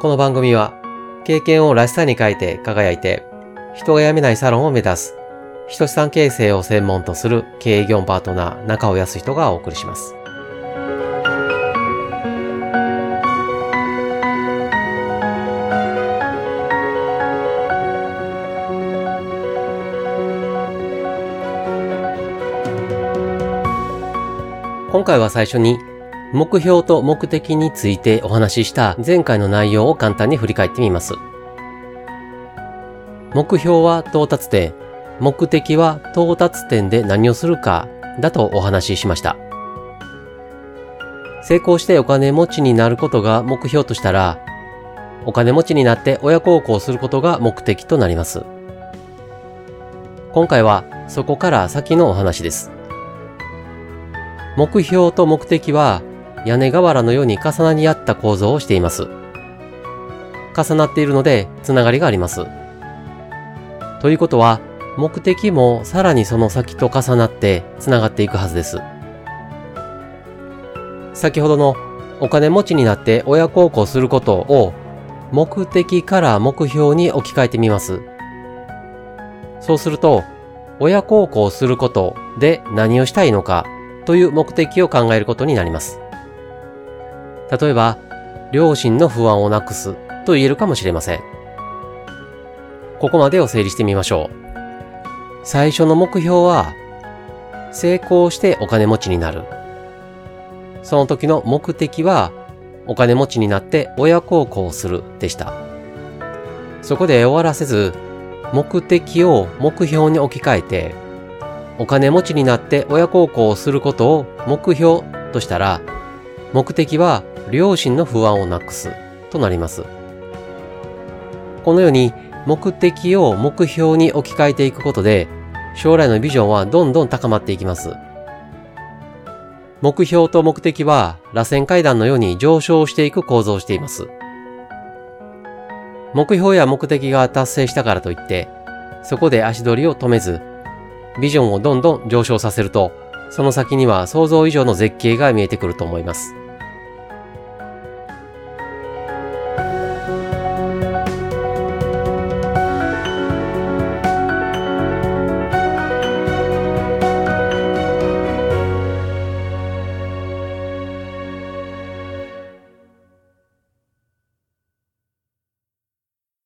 この番組は経験をらしさに変えて輝いて人が辞めないサロンを目指す人資産形成を専門とする経営業パートナー中尾康人がお送りします。今回は最初に目標と目的についてお話しした前回の内容を簡単に振り返ってみます。目標は到達点、目的は到達点で何をするかだとお話ししました。成功してお金持ちになることが目標としたら、お金持ちになって親孝行することが目的となります。今回はそこから先のお話です。目標と目的は屋根瓦のように重なり合った構造をしています。重なっているので、つながりがあります。ということは、目的もさらにその先と重なってつながっていくはずです。先ほどのお金持ちになって親孝行することを目的から目標に置き換えてみます。そうすると、親孝行することで何をしたいのかという目的を考えることになります。例えば、両親の不安をなくすと言えるかもしれません。ここまでを整理してみましょう。最初の目標は、成功してお金持ちになる。その時の目的は、お金持ちになって親孝行するでした。そこで終わらせず、目的を目標に置き換えて、お金持ちになって親孝行をすることを目標としたら、目的は両親の不安をなくすとなります。このように目的を目標に置き換えていくことで、将来のビジョンはどんどん高まっていきます。目標と目的は螺旋階段のように上昇していく構造をしています。目標や目的が達成したからといって、そこで足取りを止めず、ビジョンをどんどん上昇させると、その先には想像以上の絶景が見えてくると思います。